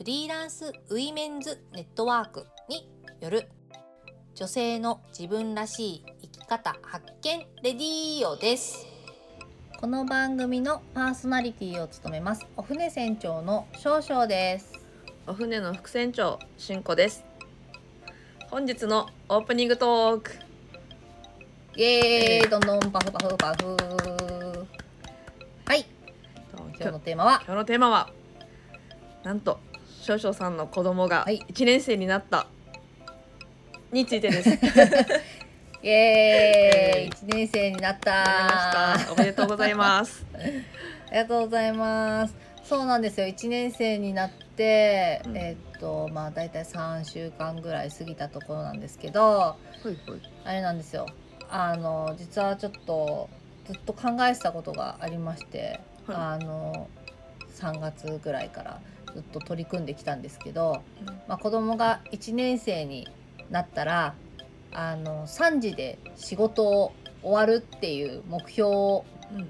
フリーランスウィメンズネットワークによる女性の自分らしい生き方発見レディーオです。この番組のパーソナリティを務めます。お船船長の少々です。お船の副船長しんこです。本日のオープニングトーク。イエーイ。どんどんパフパフパフ。はい。今日のテーマは？今日のテーマはなんと少々さんの子供がはい1年生になったについてです。や イエーイ一年生になった。おめでとうございます。ありがとうございます。そうなんですよ。1年生になって、うんえーっとまあだいたい3週間ぐらい過ぎたところなんですけど、はいはい。あれなんですよ。あの実はちょっとずっと考えてたことがありまして、はあの3月ぐらいからずっと取り組んできたんですけど、まあ子供が1年生になったら、あの3時で仕事を終わるっていう目標をうん。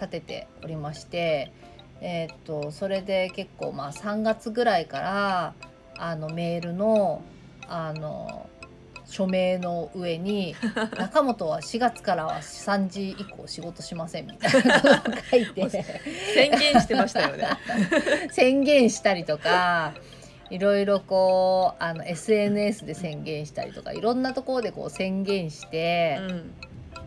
立てておりまして、えーっとそれで結構まあ3月ぐらいからあのメールのあの署名の上に「中本は4月からは3時以降仕事しません」みたいなことを書いて宣言してましたよね。宣言したりとかいろいろこうあの SNS で宣言したりとかいろんなところでこう宣言してうん。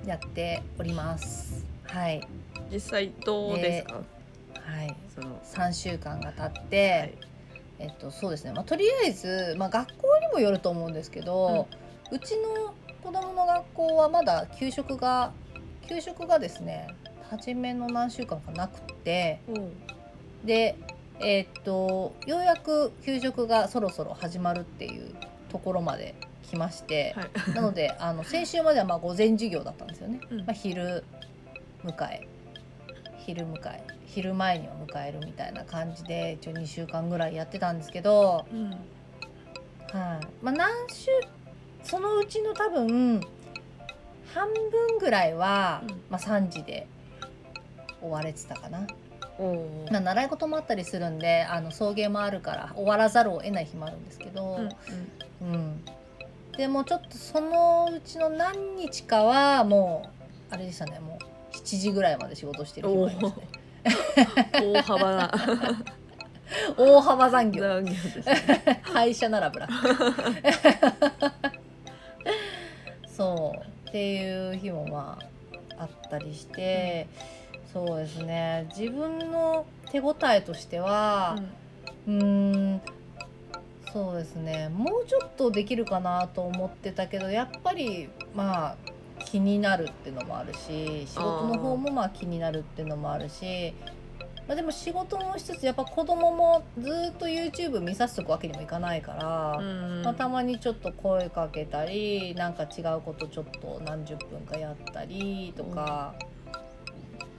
やっております。はい、実際どうですか？はいその。3週間が経って、はい。えっと、そうですね、まあ、とりあえず、まあ、学校にもよると思うんですけど、うちの子供の学校はまだ給食が給食がですね初めの何週間かなくってでえっとようやく給食がそろそろ始まるっていうところまで来まして、はい。なのであの先週まではまあ午前授業だったんですよね、うんまあ、昼迎え昼迎え昼前には迎えるみたいな感じで一応2週間ぐらいやってたんですけど、うん。はいまあ、何週そのうちの多分半分ぐらいは、うんまあ、3時で終われてたかな。まあ、習い事もあったりするんであの送迎もあるから終わらざるを得ない日もあるんですけど、うん。うん。うん、でもちょっとそのうちの何日かはもうあれでしたねもう7時ぐらいまで仕事してる日もありますね大幅な 大幅残業残業ですね。会社ならブラックそうっていう日もまああったりして、そうですね。自分の手応えとしては、うーんそうですね。もうちょっとできるかなと思ってたけどやっぱりまあ気になるっていうのもあるし仕事の方もまあ気になるっていうのもあるしまあ、でも仕事もしつつやっぱ子供もずっと YouTube 見させとくわけにもいかないから、うん。まあ、たまにちょっと声かけたりなんか違うことちょっと何十分かやったりとか、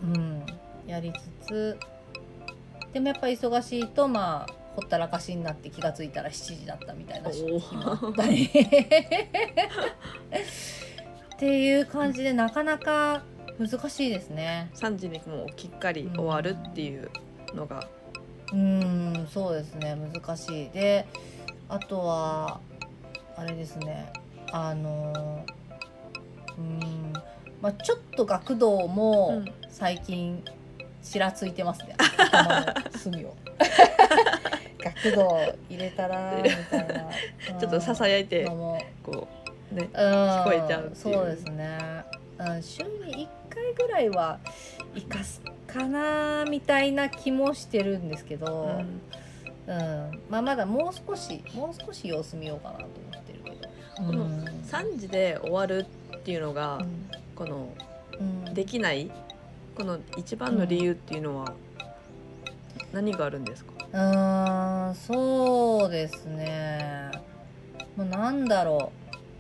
うんやりつつでもやっぱ忙しいとまあほったらかしになって気が付いたら7時だったみたいな日おもあったり っていう感じでなかなか難しいですね。3時にもうきっかり終わるっていうのが。うーんそうですね。難しい。であとはあれですね。あのうーんまあちょっと学童もうん。最近ちらついてますね、頭の隅を。学童入れたらみたいな。ちょっとささやいてこうね。聞こえちゃうっていう。そうですね、うん、週に1回ぐらいは生かすかなみたいな気もしてるんですけど、うん。うんまあ、まだもう少しもう少し様子見ようかなと思ってるけど。この3時で終わるっていうのが、うんこのうん。できない？この一番の理由っていうのは何があるんですか、うーんそうですね。もうなんだろ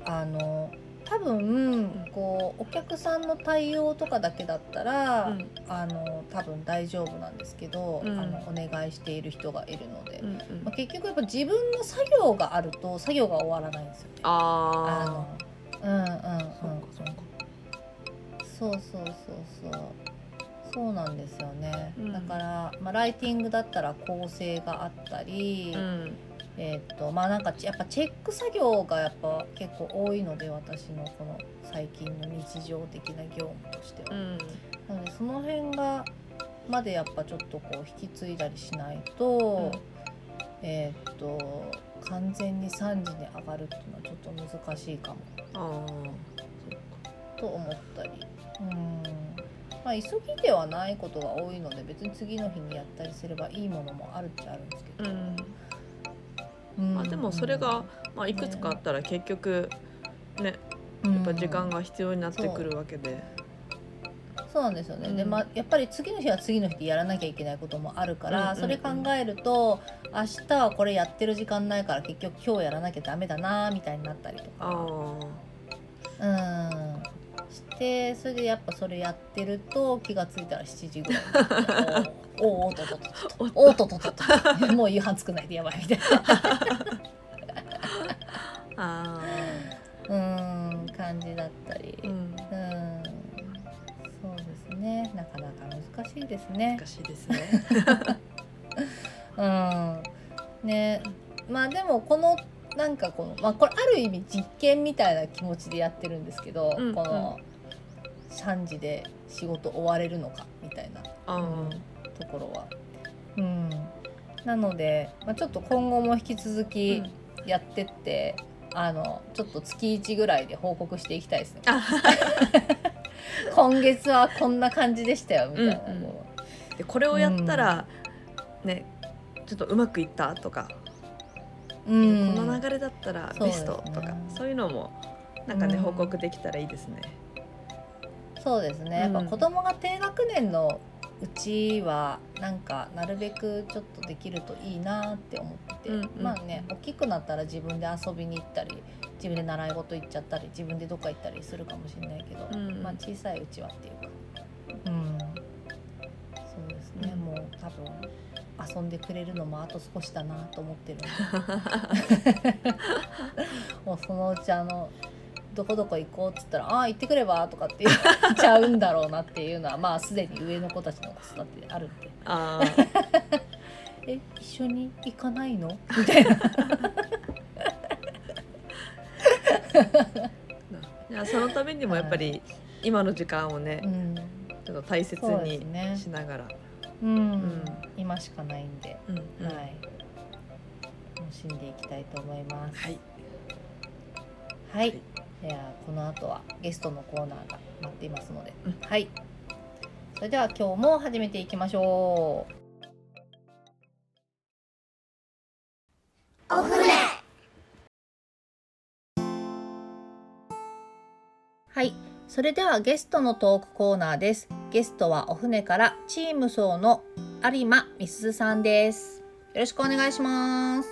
う。あの多分こうお客さんの対応とかだけだったら、うん。あの多分大丈夫なんですけど、うん。あのお願いしている人がいるので、うんうん。まあ、結局やっぱ自分の作業があると作業が終わらないんですよね。ああのうんうんうん。あそうかそうかそうそう。そうそうそうなんですよね、うん。だから、まあ、ライティングだったら構成があったり、うんえーっとまあなんかやっぱチェック作業がやっぱ結構多いので私のこの最近の日常的な業務としては、うん。なのでその辺がまでやっぱちょっとこう引き継いだりしないと、えーっと完全に3時に上がるっていうのはちょっと難しいかも。あと思ったり。うん。まあ急ぎではないことが多いので別に次の日にやったりすればいいものもあるっちゃあるんですけど、うんまあでもそれが、まあ、いくつかあったら結局ねややっぱ時間が必要になってくるわけで、そうなんですよね、うん。でまあやっぱり次の日は次の日でやらなきゃいけないこともあるから、うんうんうん。それ考えると明日はこれやってる時間ないから結局今日やらなきゃダメだなみたいになったりとあかうん。してそれでやっぱそれやってると気がついたら7時ぐらい。おおとっとっとっとおっとっとっとっともう夕飯作んないとやばいみたいああなうん感じだったりうんうんそうですねなかなか難しいですね難しいですねうんねまあでもこのなんかこのまあこれある意味実験みたいな気持ちでやってるんですけど、うんこの3時で仕事終われるのかみたいなところは。うん、なので、まあ、ちょっと今後も引き続ーきやってって、あのちょっと月1ぐらいで報告していきたいですね。あ今月はこんな感じでしたよみたいなうんうん。でこれをやったら、ねちょっとうまくいったとか、うん。この流れだったらベストとかそうね。いうのもなんかね、うん。報告できたらいいですね。そうですね。やっぱうん子供が低学年のうちはなんかなるべくちょっとできるといいなって思ってて、うんうん。まあね大きくなったら自分で遊びに行ったり自分で習い事行っちゃったり自分でどっか行ったりするかもしれないけど、うん。まあ小さいうちはっていうか。うん。そうですね、うん。もう多分遊んでくれるのもあと少しだなと思ってる もうそのうちあのどこどこ行こうっつったら「ああ行ってくれば」とかって言っちゃうんだろうなっていうのは まあすでに上の子たちの子育てであるんで。あ「え一緒に行かないの?」みたいな。ー いやそのためにもやっぱり今の時間をね、うん、ちょっと大切にしながら、うん。ん。今しかないんで、うんうん。はい。楽しんでいきたいと思います。はい。はい、はいではこの後はゲストのコーナーが待っていますので、うん。はい。それでは今日も始めていきましょう。お船はい。それではゲストのトークコーナーです。ゲストはお船からチーム層の有馬みすずさんです。よろしくお願いします。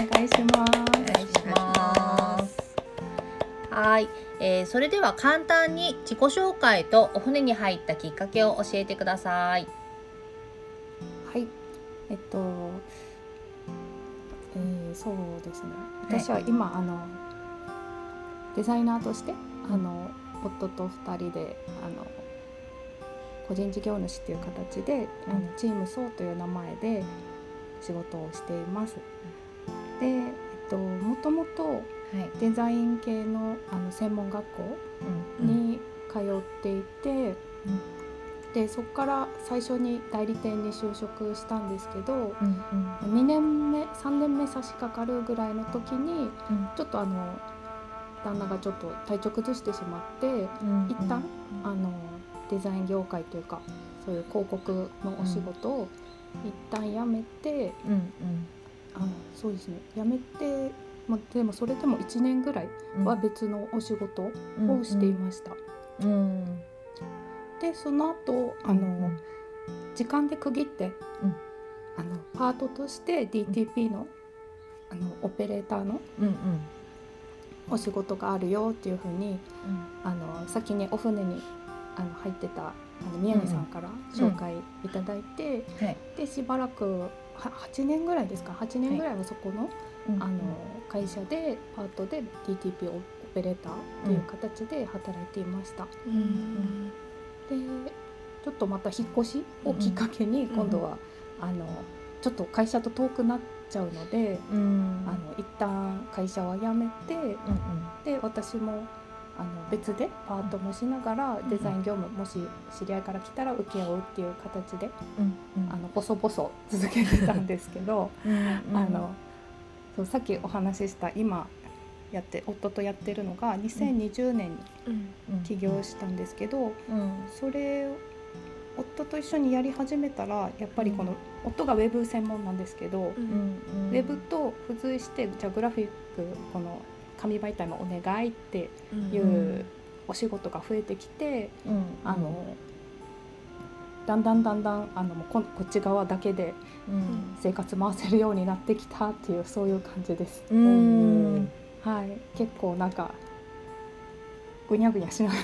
お願いします。お願いしますはい、えーそれでは簡単に自己紹介とお船に入ったきっかけを教えてください。はい。えっとえーそうですね。私は今、あのデザイナーとしてあの夫と2人であの個人事業主っていう形で、あのチームソーという名前で仕事をしています。で、えっと、もともとはい、デザイン系のあの専門学校うん。に通っていて、でそこから最初に代理店に就職したんですけどうんうん。2年目3年目差し掛かるぐらいの時にうん。ちょっとあの旦那がちょっと体調崩してしまってうん一旦あのデザイン業界というかそういう広告のお仕事を一旦辞めて、うんうん。あそうですね。辞めて、まあ、でもそれでも1年ぐらいうんは別のお仕事をうんしていました。うん。でその後あの時間で区切って、うん。あのパートとして DTP の,、あのオペレーターのうんうん。お仕事があるよっていうふうにあの先にお船にあの入ってたあの宮城さんから紹介いただいて、はい。でしばらくは8年ぐらいですか？8年ぐらいはそこの,、あの会社でパートで DTP オペレーターっていう形で働いていました。うんでちょっとまた引っ越しをきっかけに今度は、あのちょっと会社と遠くなっちゃうので、うん。あの一旦会社は辞めて、うんで私もあの別でパートもしながらデザイン業務もし知り合いから来たら請け負うっていう形でうんうん。あの細々続けてたんですけど、うん。あのそうさっきお話しした今やって夫とやってるのが2020年にうん。起業したんですけど、うん。それを夫と一緒にやり始めたらやっぱりこの、夫がウェブ専門なんですけど、うん。ウェブと付随してじゃあグラフィックこの紙媒体もお願いっていうお仕事が増えてきて、うん。あのだんだんだんだんあのもうここっち側だけでうん。生活回せるようになってきたっていうそういう感じです。うん。はい、結構なんかぐにゃぐにゃしながら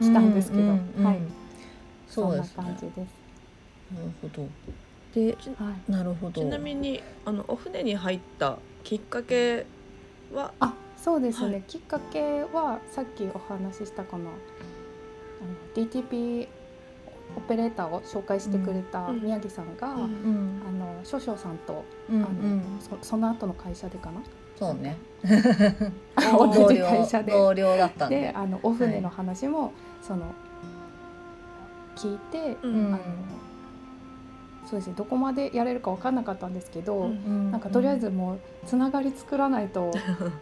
来たんですけど、うんうんはい、そんな感じです。なるほど。ではい。なるほど。ちなみにあのお船に入ったきっかけは？あ、そうですね。はい。きっかけはさっきお話ししたこのあの DTP オペレーターを紹介してくれたうん。宮城さんが、うん。うん。あの少々さんと、うんうあのんそその後の会社でかな？そうね。同じ会社で。同僚だったんで、であのお船の話も、その聞いて、ううん。あのそうですね。どこまでやれるか分かんなかったんですけど。うん。なんかとりあえずもうつながり作らないと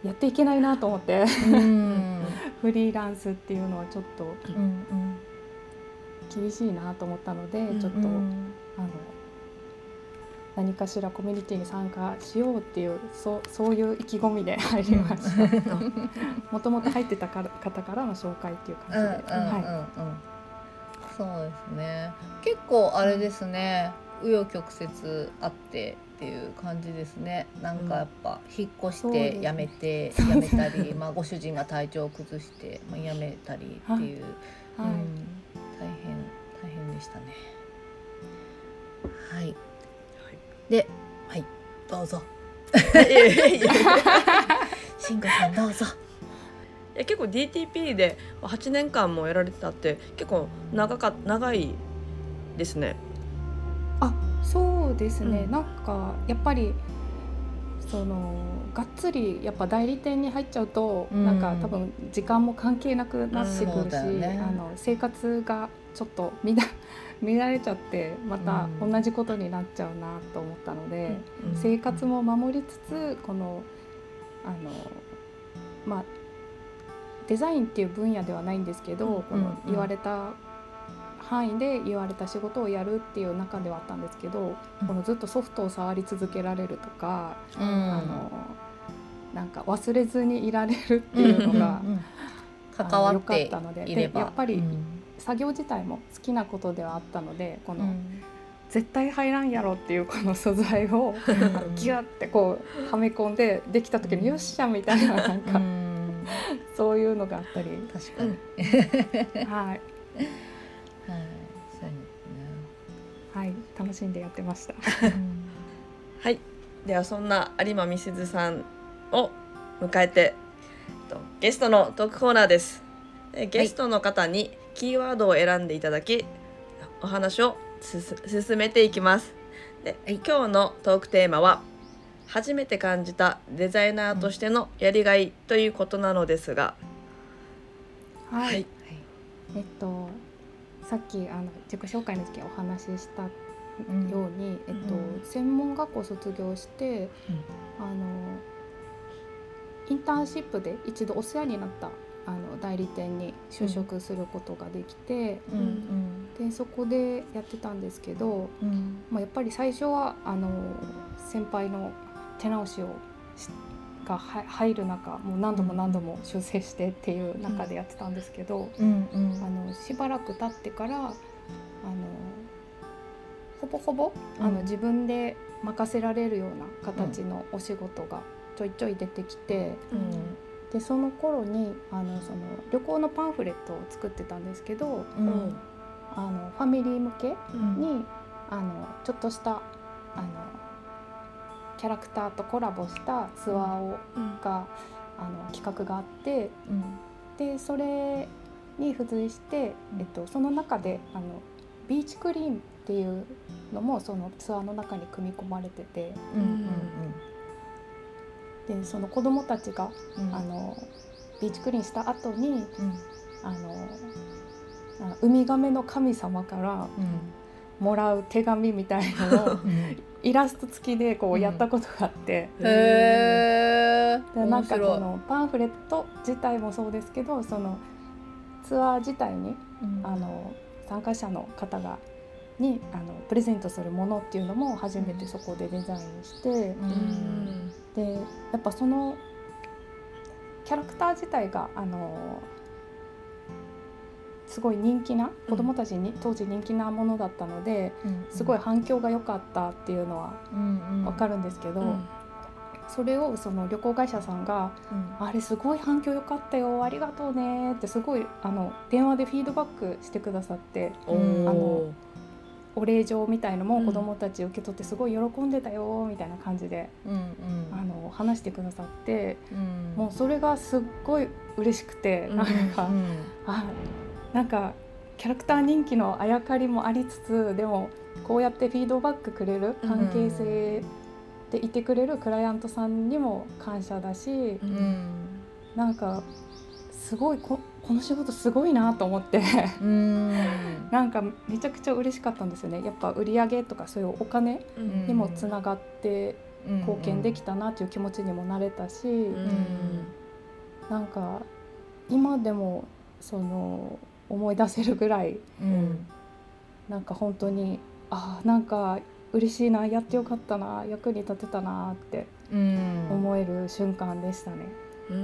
やっていけないなと思って。うん。フリーランスっていうのはちょっとうん厳しいなと思ったので、うんちょっと、うんあの何かしらコミュニティに参加しようっていうそうそういう意気込みで入りました。もともと入ってたから方からの紹介っていううんうん感じで、うんうん。はそうですね。結構あれですね。紆余曲折あってっていう感じですね。なんかやっぱ引っ越して辞めて辞めたり、まあご主人が体調を崩して、まあ、辞めたりっていう、はい。はい。うん、大変大変でしたね。はい。ではいどうぞ。いやいやいや。いやしんごさんどうぞ。いや結構 DTP で8年間もやられてたって結構長か長いですね。あそうですね、うん。なんかやっぱりそのがっつりやっぱ代理店に入っちゃうと、うん。なんか多分時間も関係なくなってくるし、ね。あの生活がちょっと乱 乱れちゃってまたうん。同じことになっちゃうなと思ったので、うん。生活も守りつつこのあのまあデザインっていう分野ではないんですけど、うん。このうん。言われた範囲で言われた仕事をやるっていう中ではあったんですけど、うん。このずっとソフトを触り続けられるとか、うん。あのなんか忘れずにいられるっていうのが、うんうん関わかてったのででやっぱりうん。作業自体も好きなことではあったのでこの、うん。絶対入らんやろっていうこの素材をあのギュッてこうはめ込んでできた時によっしゃみたいななんかうん。そういうのがあったり、確かに、はいはい楽しんでやってました。ね はい。ではそんな有馬美鈴さんを迎えてえっとゲストのトークコーナーです。でゲストの方にキーワードを選んでいただき、お話を進めていきます。で、はい今日のトークテーマは初めて感じたデザイナーとしてのやりがいということなのですが、はい、はいえっとさっきあの自己紹介の時お話ししたようん。うに、えっとうん。専門学校卒業して、あのインターンシップで一度お世話になったあの代理店に就職することができて、うん。うん。でそこでやってたんですけど、うん。まあ、やっぱり最初はあの先輩の手直しをしがは入る中もう何度も何度も修正してっていう中でやってたんですけど、うんうん。あのしばらく経ってからあのほぼほぼあうんの自分で任せられるような形のお仕事がちょいちょい出てきて、でその頃にあのその旅行のパンフレットを作ってたんですけどあのファミリー向けうん。にあのちょっとしたあのキャラクターとコラボしたツアーをうん。があの企画があってうん。でそれに付随して、うん。えっと、その中であのビーチクリーンっていうのもそのツアーの中に組み込まれててうん。うんでその子どもたちが、うん。あのビーチクリーンした後にうん。あのあウミガメの神様からもらう手紙みたいなのをうん。イラスト付きでこうやったことがあって。へえでなんかこ面のパンフレット自体もそうですけどそのツアー自体に白いあの参加者の方がにあのプレゼントするものっていうのも初めてそこでデザインして、うんうん。でやっぱそのキャラクター自体があのすごい人気な子供たちに当時人気なものだったのでうん。すごい反響が良かったっていうのはうんわかるんですけど、うん。それをその旅行会社さんがうん。あれすごい反響良かったよありがとうねってすごいあの電話でフィードバックしてくださってあのおお礼状みたいのもうん。子どもたち受け取ってすごい喜んでたよみたいな感じで、うんあの話してくださってうん。もうそれがすっごい嬉しくて、うん。なんか、あなんかキャラクター人気のあやかりもありつつでもこうやってフィードバックくれる関係性でいてくれるクライアントさんにも感謝だし。ううん。んなんかすごいここの仕事すごいなと思って。うん。なんかめちゃくちゃ嬉しかったんですよね。やっぱ売り上げとかそういうお金うんにもつながって貢献できたなっていう気持ちにもなれたし、うん。なんか今でもその思い出せるぐらいうん。なんか本当にあーなんか嬉しいなやってよかったな役に立てたなってうん。思える瞬間でしたね。うん。うんう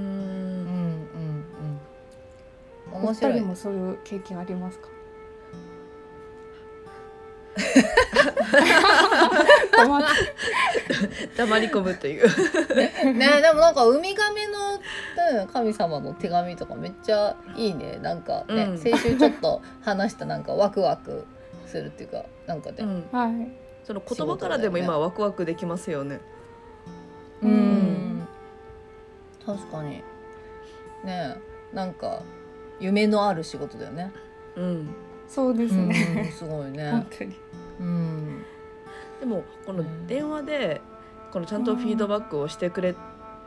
んもそういう経験ありますか？黙り込むという。ねでもなんかウミガメのうん神様の手紙とかめっちゃいいね。なんかね、うん。先週ちょっと話したなんかワクワクするっていうかなんかね、うん。はい。その言葉からでも今ワクワクできますよね。うん。うん。確かに。ねなんか夢のある仕事だよね。うん。そうですうんね、すごいね。本。当に。うん。でもこの電話でこのちゃんとフィードバックをしてくれ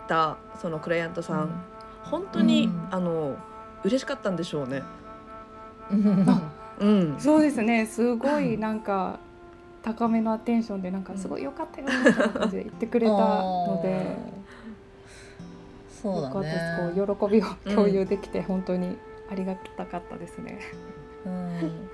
たそのクライアントさん、本当に、うん。あの嬉しかったんでしょうね。うん。うん、そうですね。すごいなんか高めのアテンションでなんかすごい良かったよみたいな感じで言ってくれたので、そうだね。こう喜びを共有できて本当にありがたかったですね。うん。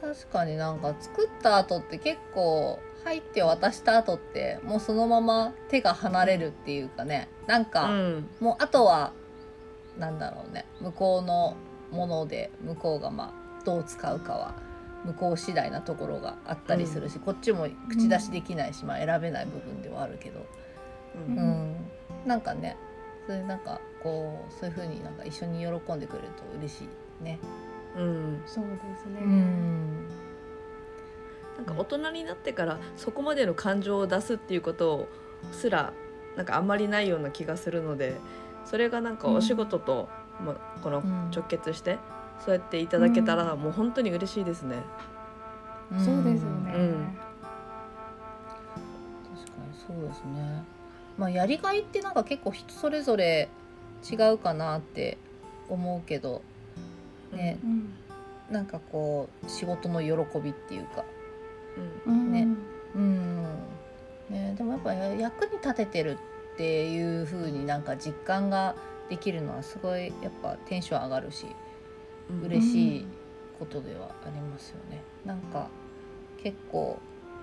確かになんか作った後って結構入って渡した後ってもうそのまま手が離れるっていうかね。なんうかん、もうあとはなんだろうね。向こうのもので向こうがまあどう使うかは向こう次第なところがあったりするし、こっちも口出しできないし、まあ、選べない部分ではあるけど、うん。ううん、なんかねそれなんかこうそういう風になんか一緒に喜んでくれると嬉しいね。うん、そうですね。うん。なんか大人になってからそこまでの感情を出すっていうことすらなんかあんまりないような気がするのでそれがなんかお仕事と、まあ、このうん。直結して、そうやっていただけたらもう本当に嬉しいですね。そうですよね。うん。確かにそうですね。まあやりがいってなんか結構人それぞれ違うかなって思うけどね。うん。なんかこう仕事の喜びっていうかうん。うん。ね。うん、ね、でもやっぱ役に立ててるっていう風になんか実感ができるのはすごいやっぱテンション上がるしうん嬉しいことではありますよね。なんか結構、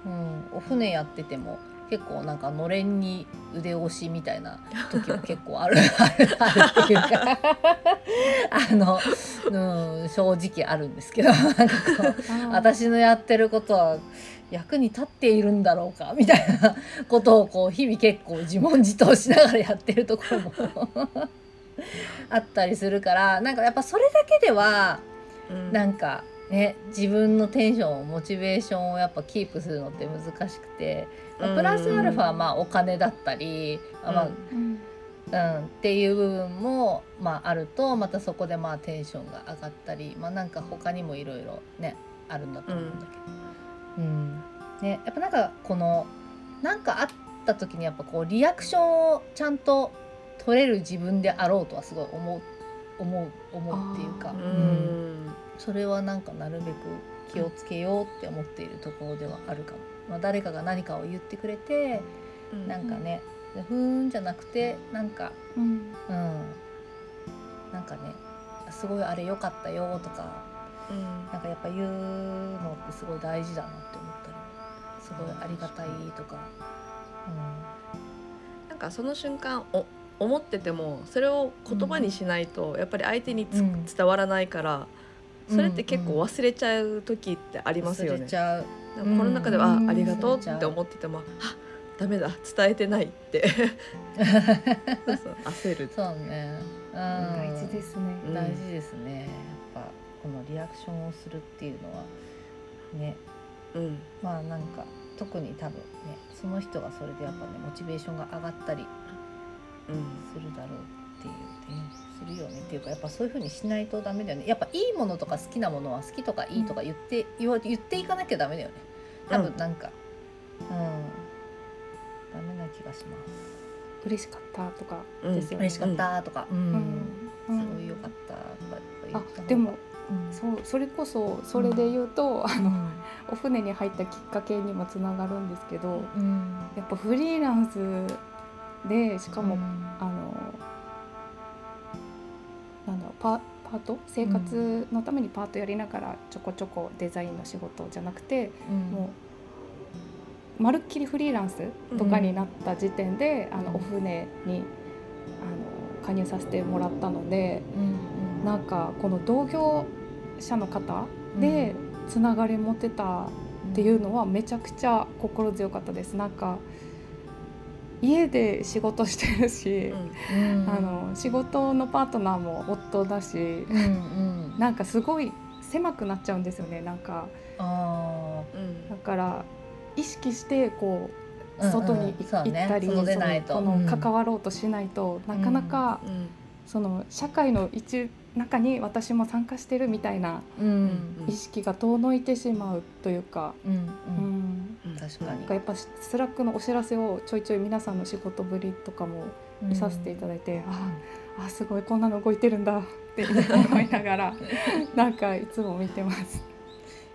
うん、お船やってても結構なんかのれんに腕押しみたいな 時も結構あるある あるっていうかあの、うん、正直あるんですけど なんかこう私のやってることは役に立っているんだろうかみたいなことをこう日々結構自問自答しながらやってるところもあったりするからなんかやっぱそれだけではうん。なんかね自分のテンションモチベーションをやっぱキープするのって難しくて、まあプラスアルファはまあお金だったり、うんまあうんうん、っていう部分も、まあ、あるとまたそこでまあテンションが上がったり、まあ、なんか他にもいろいろねあるんだと思うんだけど、うん。ね、やっぱなんかこのなんかあった時にやっぱこうリアクションをちゃんと取れる自分であろうとはすごい思う思う思うっていうか、あううんんそれはなんかなるべく気をつけようって思っているところではあるかも。まあ、誰かが何かを言ってくれてなんかね、ふーんじゃなくてなんかうん。うん。なんかねすごいあれ良かったよとかうん。なんかやっぱ言うのってすごい大事だなって思ったりすごいありがたいとか、なんかその瞬間お思っててもそれを言葉にしないとやっぱり相手につ、うん。伝わらないからうんそれって結構忘れちゃう時ってあありますよね。忘れち。ゃう。でもこの中では、うん。あありがとうって思っててもあダメだ伝えてないって。そうそう。焦る。そうね、うん、大事ですね。うん。大事ですね。やっぱこのリアクションをするっていうのは。ね。うん。まあなんか特に多分ねその人がそれでやっぱねモチベーションが上がったりうん。するだろうっていうねするよね。っていうかやっぱそういう風にしないとダメだよね。やっぱいいものとか好きなものは好きとかいいとか言って、言わ言っていかなきゃダメだよね。多分なんかうん、ダメな気がします。嬉しかったとかうんですよね。嬉しかったとかうん、うん。すごい良かったとかあでもうんそうそれこそそれで言うと、あのうん。お船に入ったきっかけにもつながるんですけど、うん。やっぱフリーランスでしかも、うん。あのパパート？生活のためにパートやりながらちょこちょこデザインの仕事じゃなくて、うん。もうまるっきりフリーランスとかになった時点で、あのうん。お船にあの加入させてもらったのでうんなんかこの同業者の方でつながり持てたっていうのはめちゃくちゃ心強かったです。なんか家で仕事してるし、うん。あの仕事のパートナーも夫だし、うんうん。なんかすごい狭くなっちゃうんですよね。なんか。あうんだから意識してこううんうん。外に行ったり、外出ないと。その関わろうとしないと、なかなかうん。その社会の一中に私も参加してるみたいな意識が遠のいてしまうというか、うんううんん、うん確かになんかやっぱ Slack のお知らせをちょいちょい皆さんの仕事ぶりとかも見させていただいて、ああすごいこんなの動いてるんだって思いながら なんかいつも見てます。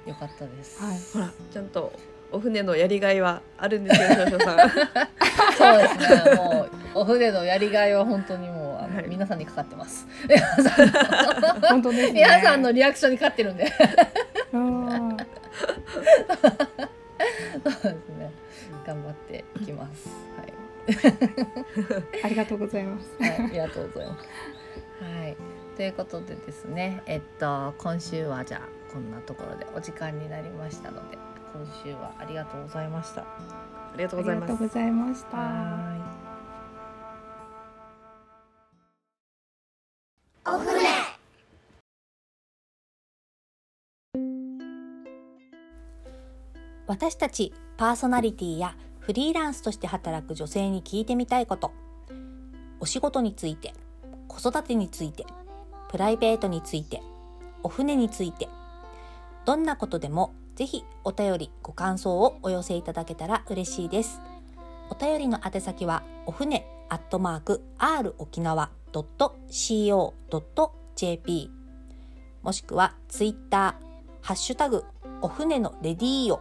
よかったです。はいほらちゃんとお船のやりがいはあるんですよ少々さん。そうですね。もうお船のやりがいは本当にもうあの、はい皆さんにかかってます。皆さんの本当ですね。皆さんのリアクションにかかってるんで。うんそうですね。頑張っていきます。はい。ありがとうございます。はい、ありがとうございます。はい。ということでですね、えっと今週はじゃあこんなところでお時間になりましたので、今週はありがとうございました。ありがとありうございます。がとうございました。私たちパーソナリティやフリーランスとして働く女性に聞いてみたいこと。お仕事について子育てについてプライベートについてお船について。どんなことでもぜひお便りご感想をお寄せいただけたら嬉しいです。お便りの宛先はお船アットマーク r 沖縄 .co.jp もしくはツイッターハッシュタグお船のレディーオ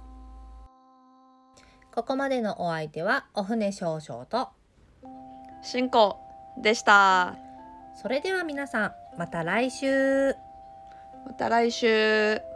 ここまでのお相手はお船少々と進行でした。それでは皆さんまた来週。また来週